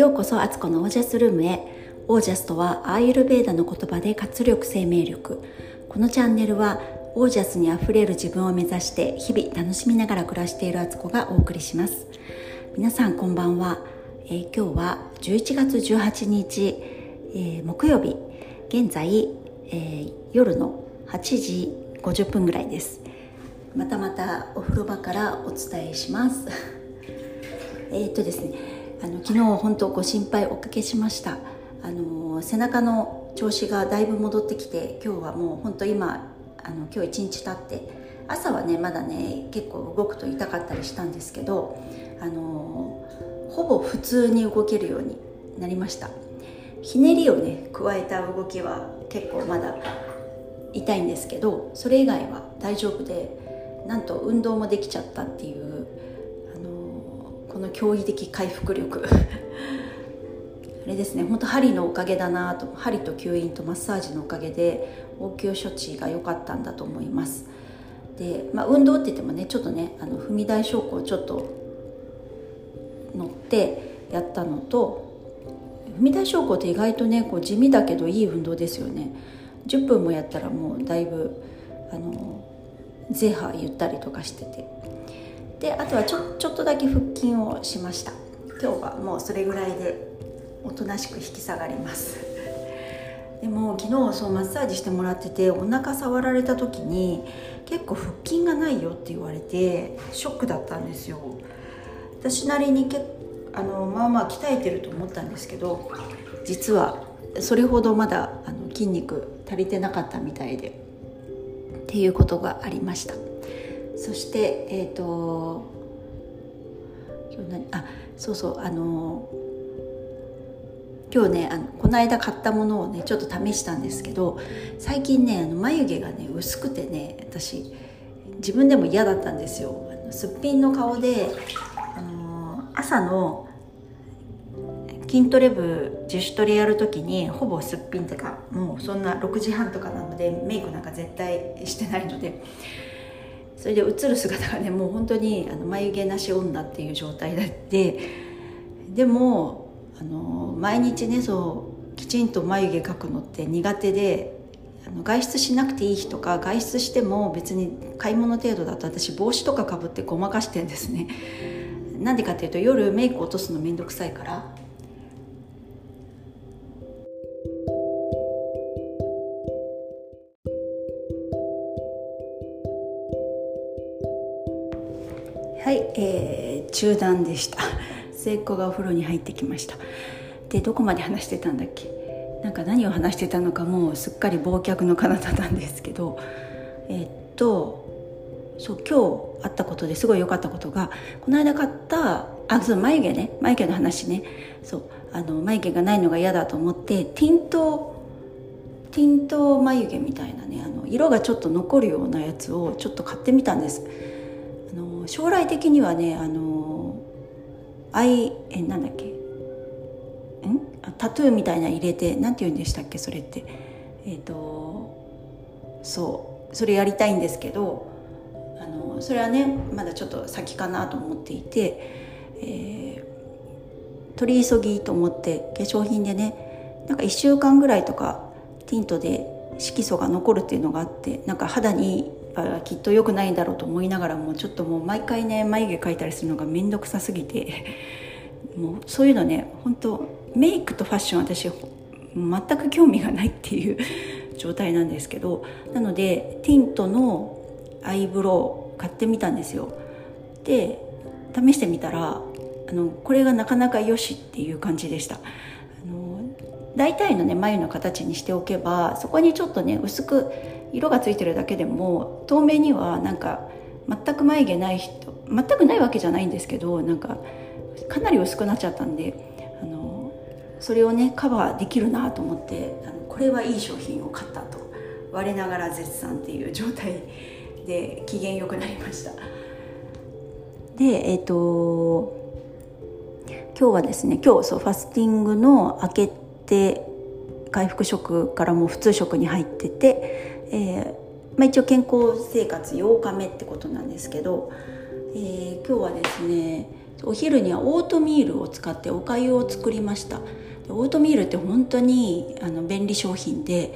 ようこそアツコのオージャスルームへ。オージャスとはアーユルベーダの言葉で活力生命力。このチャンネルはオージャスにあふれる自分を目指して日々楽しみながら暮らしているアツコがお送りします。皆さんこんばんは、えー、今日は11月18日、えー、木曜日。現在、えー、夜の8時50分ぐらいです。またまたお風呂場からお伝えします。えっとですね。あの昨日本当ご心配おかけしました。あの背中の調子がだいぶ戻ってきて今日はもう本当今あの今日一日経って朝はねまだね結構動くと痛かったりしたんですけどあのほぼ普通に動けるようになりました。ひねりをね加えた動きは結構まだ痛いんですけどそれ以外は大丈夫でなんと運動もできちゃったっていうの驚異的回復力。あれですね。本当針のおかげだなと。針と吸引とマッサージのおかげで応急処置が良かったんだと思います。で、まあ、運動って言ってもねちょっとねあの踏み台昇降ちょっと乗ってやったのと踏み台昇降って意外とねこう地味だけどいい運動ですよね。10分もやったらもうだいぶあのゼハ言ったりとかしてて。であとはちょちょっとだけ腹筋をしました。今日はもうそれぐらいでおとなしく引き下がります。でも昨日そうマッサージしてもらっててお腹触られた時に結構腹筋がないよって言われてショックだったんですよ。私なりにけあのまあまあ鍛えてると思ったんですけど実はそれほどまだあの筋肉足りてなかったみたいでっていうことがありました。そしてえっ、ー、と今日何？あそうそうあの今日ねあのこの間買ったものをねちょっと試したんですけど最近ねあの眉毛がね薄くてね私自分でも嫌だったんですよ。あのすっぴんの顔であの朝の筋トレ部自主トレやる時にほぼすっぴんってかもうそんな6時半とかなのでメイクなんか絶対してないのでそれで映る姿がねもう本当にあの眉毛なし女っていう状態ででもあの毎日ねそうきちんと眉毛描くのって苦手であの外出しなくていい日とか外出しても別に買い物程度だと私帽子とかかぶってごまかしてんですね。なんでかっていうと夜メイク落とすの面倒くさいから。中断でした。末っ子がお風呂に入ってきました。でどこまで話してたんだっけ？なんか何を話してたのかもうすっかり忘却の彼方なんですけど。え、っとそう今日あったことですごい良かったことがこの間買ったあそう眉毛ね。眉毛の話ね。そうあの眉毛がないのが嫌だと思ってティントティント眉毛みたいなねあの色がちょっと残るようなやつをちょっと買ってみたんです。あの将来的にはねあのアイえなんだっけ？ん？タトゥーみたいな入れてなんて言うんでしたっけ？それって。えっ、ー、とそう。それやりたいんですけどあのそれはねまだちょっと先かなと思っていて、えー、取り急ぎと思って化粧品でねなんか1週間ぐらいとかティントで色素が残るっていうのがあってなんか肌にきっと良くないんだろうと思いながらもちょっともう毎回ね眉毛描いたりするのが面倒くさすぎて。もうそういうのね本当メイクとファッション私全く興味がないっていう状態なんですけど。なのでティントのアイブロウ買ってみたんですよ。で試してみたらあのこれがなかなかよしっていう感じでした。大体のね眉の形にしておけばそこにちょっとね薄く色がついてるだけでも透明にはなんか全く眉毛ない人全くないわけじゃないんですけどなんかかなり薄くなっちゃったんであのそれをねカバーできるなと思ってあのこれはいい商品を買ったと我ながら絶賛っていう状態で機嫌よくなりました。でえっ、ー、と今日はですね今日そうファスティングの明けて回復食からもう普通食に入っててえーまあ、一応健康生活8日目ってことなんですけどえー、今日はですねお昼にはオートミールを使っておかゆを作りました。オートミールって本当にあの便利商品で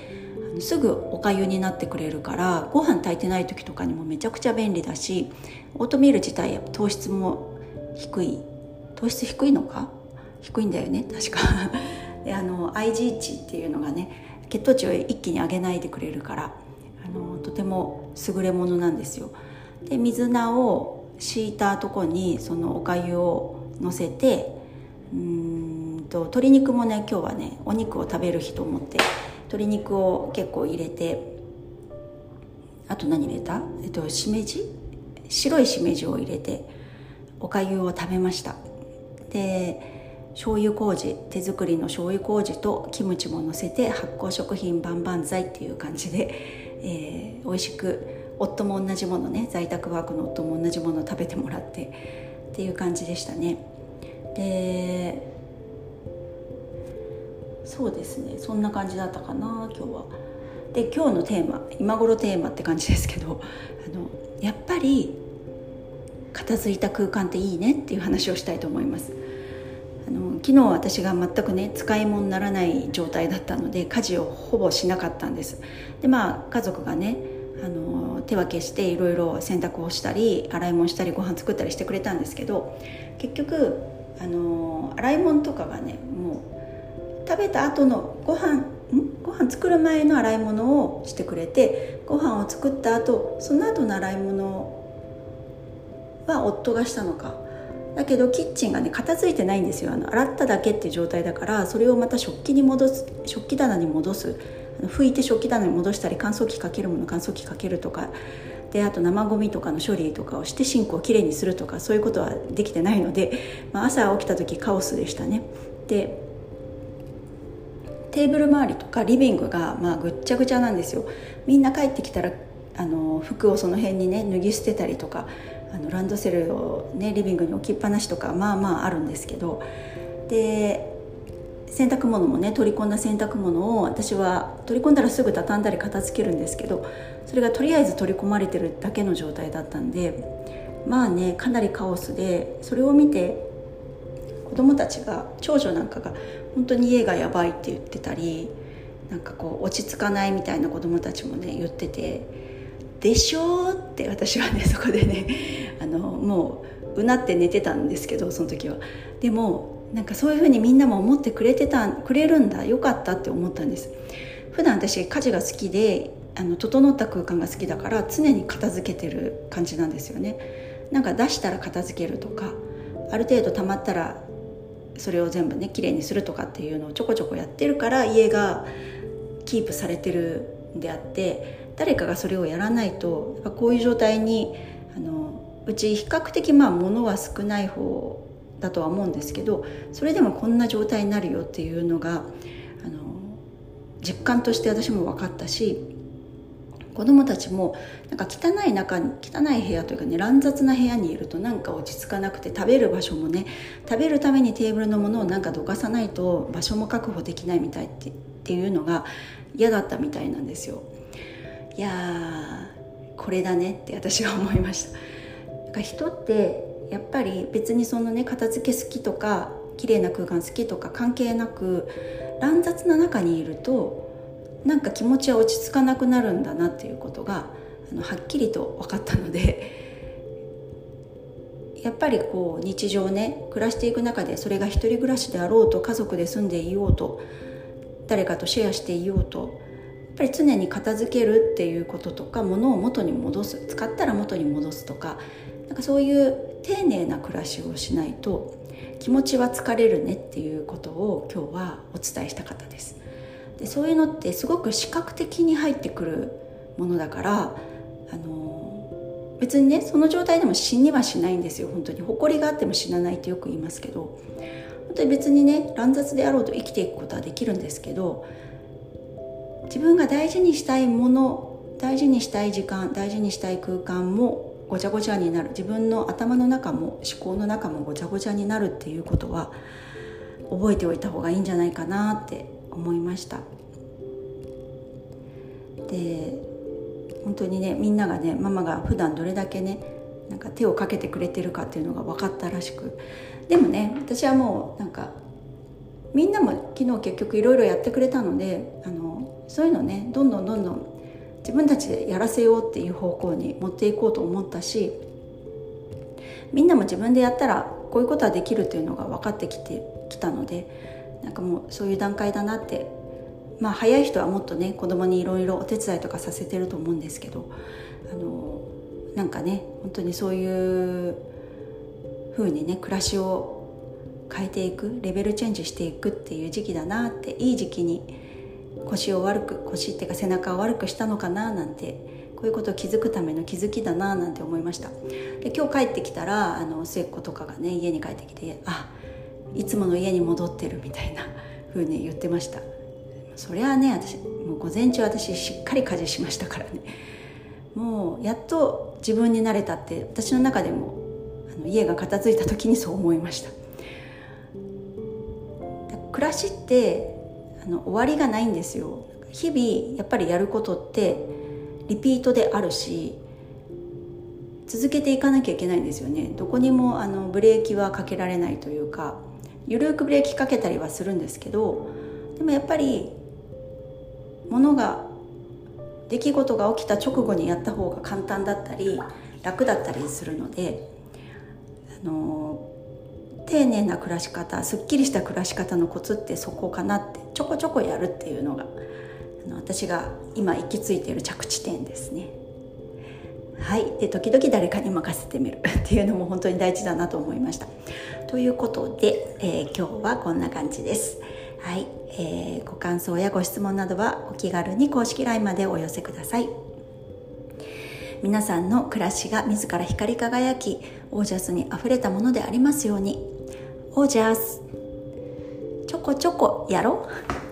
すぐおかゆになってくれるからご飯炊いてない時とかにもめちゃくちゃ便利だしオートミール自体糖質も低い糖質低いのか？低いんだよね確か。であの IG 値っていうのがね血糖値を一気に上げないでくれるからあのとても優れものなんですよ。で水菜を敷いたとこにそのおかゆをのせてうんと鶏肉もね今日はねお肉を食べる日と思って鶏肉を結構入れてあと何入れた？えっとしめじ？白いしめじを入れておかゆを食べました。で醤油麹手作りの醤油麹とキムチものせて発酵食品万々歳っていう感じで、えー、美味しく夫も同じものね在宅ワークの夫も同じもの食べてもらってっていう感じでしたねでそうですねそんな感じだったかな今日は。で今日のテーマ今頃テーマって感じですけどあのやっぱり片付いた空間っていいねっていう話をしたいと思います。昨日私が全くね使い物にならない状態だったので家事をほぼしなかったんです。でまあ家族がねあの手分けしていろいろ洗濯をしたり洗い物したりご飯作ったりしてくれたんですけど結局あの洗い物とかがねもう食べた後のご飯ん？ご飯作る前の洗い物をしてくれてご飯を作った後その後の洗い物は夫がしたのかだけどキッチンがね片付いてないんですよ。あの洗っただけっていう状態だからそれをまた食器に戻す食器棚に戻す。拭いて食器棚に戻したり乾燥機かけるもの乾燥機かけるとか。であと生ゴミとかの処理とかをしてシンクをきれいにするとかそういうことはできてないので、まあ、朝起きた時カオスでしたね。でテーブル周りとかリビングがまあぐっちゃぐちゃなんですよ。みんな帰ってきたらあの服をその辺にね脱ぎ捨てたりとかあのランドセルをねリビングに置きっぱなしとかまあまああるんですけどで洗濯物もね取り込んだ洗濯物を私は取り込んだらすぐ畳んだり片付けるんですけどそれがとりあえず取り込まれてるだけの状態だったんでまあねかなりカオスでそれを見て子供たちが長女なんかが本当に家がやばいって言ってたりなんかこう落ち着かないみたいな子供たちもね言ってて「でしょう?」って私はねそこでね あのもううなって寝てたんですけどその時は。でもなんかそういうふうにみんなも思ってくれてたくれるんだよかったって思ったんです普段私家事が好きであの整った空間が好きだから常に片付けてる感じなんですよねなんか出したら片付けるとかある程度溜まったらそれを全部ね綺麗にするとかっていうのをちょこちょこやってるから家がキープされてるんであって誰かがそれをやらないとやっぱこういう状態にあのうち比較的まあ物は少ない方だとは思うんですけどそれでもこんな状態になるよっていうのがあの実感として私も分かったし子供たちもなんか汚い中に汚い部屋というかね乱雑な部屋にいるとなんか落ち着かなくて食べる場所もね食べるためにテーブルのものをなんかどかさないと場所も確保できないみたいってっていうのが嫌だったみたいなんですよ。いやこれだねって私は思いました。なんか人ってやっぱり別にそのね片付け好きとか綺麗な空間好きとか関係なく乱雑な中にいるとなんか気持ちは落ち着かなくなるんだなっていうことがあのはっきりと分かったので やっぱりこう日常ね暮らしていく中でそれが一人暮らしであろうと家族で住んでいようと誰かとシェアしていようとやっぱり常に片付けるっていうこととか物を元に戻す使ったら元に戻すとかなんかそういう丁寧な暮らしをしないと気持ちは疲れるねっていうことを今日はお伝えしたかったです。でそういうのってすごく視覚的に入ってくるものだからあの別にねその状態でも死にはしないんですよ。本当に。誇りがあっても死なないってよく言いますけど。本当に別にね乱雑であろうと生きていくことはできるんですけど自分が大事にしたいもの大事にしたい時間大事にしたい空間もごちゃごちゃになる。自分の頭の中も思考の中もごちゃごちゃになるっていうことは覚えておいた方がいいんじゃないかなって思いました。で本当にねみんながねママが普段どれだけねなんか手をかけてくれてるかっていうのが分かったらしく。でもね私はもうなんかみんなも昨日結局いろいろやってくれたのであのそういうのねどんどんどんどん自分たちでやらせようっていう方向に持っていこうと思ったしみんなも自分でやったらこういうことはできるっていうのが分かってきてきたのでなんかもうそういう段階だなってまあ早い人はもっとね子供にいろいろお手伝いとかさせてると思うんですけどあのなんかね本当にそういう風にね暮らしを変えていくレベルチェンジしていくっていう時期だなっていい時期に腰を悪く腰っていうか背中を悪くしたのかななんてこういうことを気づくための気づきだななんて思いました。で今日帰ってきたらあの末っ子とかがね家に帰ってきてあいつもの家に戻ってるみたいな風に言ってました。それはね私もう午前中私しっかり家事しましたからね。もうやっと自分になれたって私の中でもあの家が片付いた時にそう思いました。暮らしってあの終わりがないんですよ。日々やっぱりやることってリピートであるし続けていかなきゃいけないんですよね。どこにもあのブレーキはかけられないというかゆるくブレーキかけたりはするんですけどでもやっぱりものが出来事が起きた直後にやった方が簡単だったり楽だったりするのであの丁寧な暮らし方すっきりした暮らし方のコツってそこかなってちょこちょこやるっていうのがあの私が今行き着いている着地点ですね。はいで時々誰かに任せてみる っていうのも本当に大事だなと思いました。ということで、えー、今日はこんな感じです。はい、えー、ご感想やご質問などはお気軽に公式 LINE までお寄せください。皆さんの暮らしが自ら光り輝きオージャスにあふれたものでありますようにオージャスちょこちょこやろう。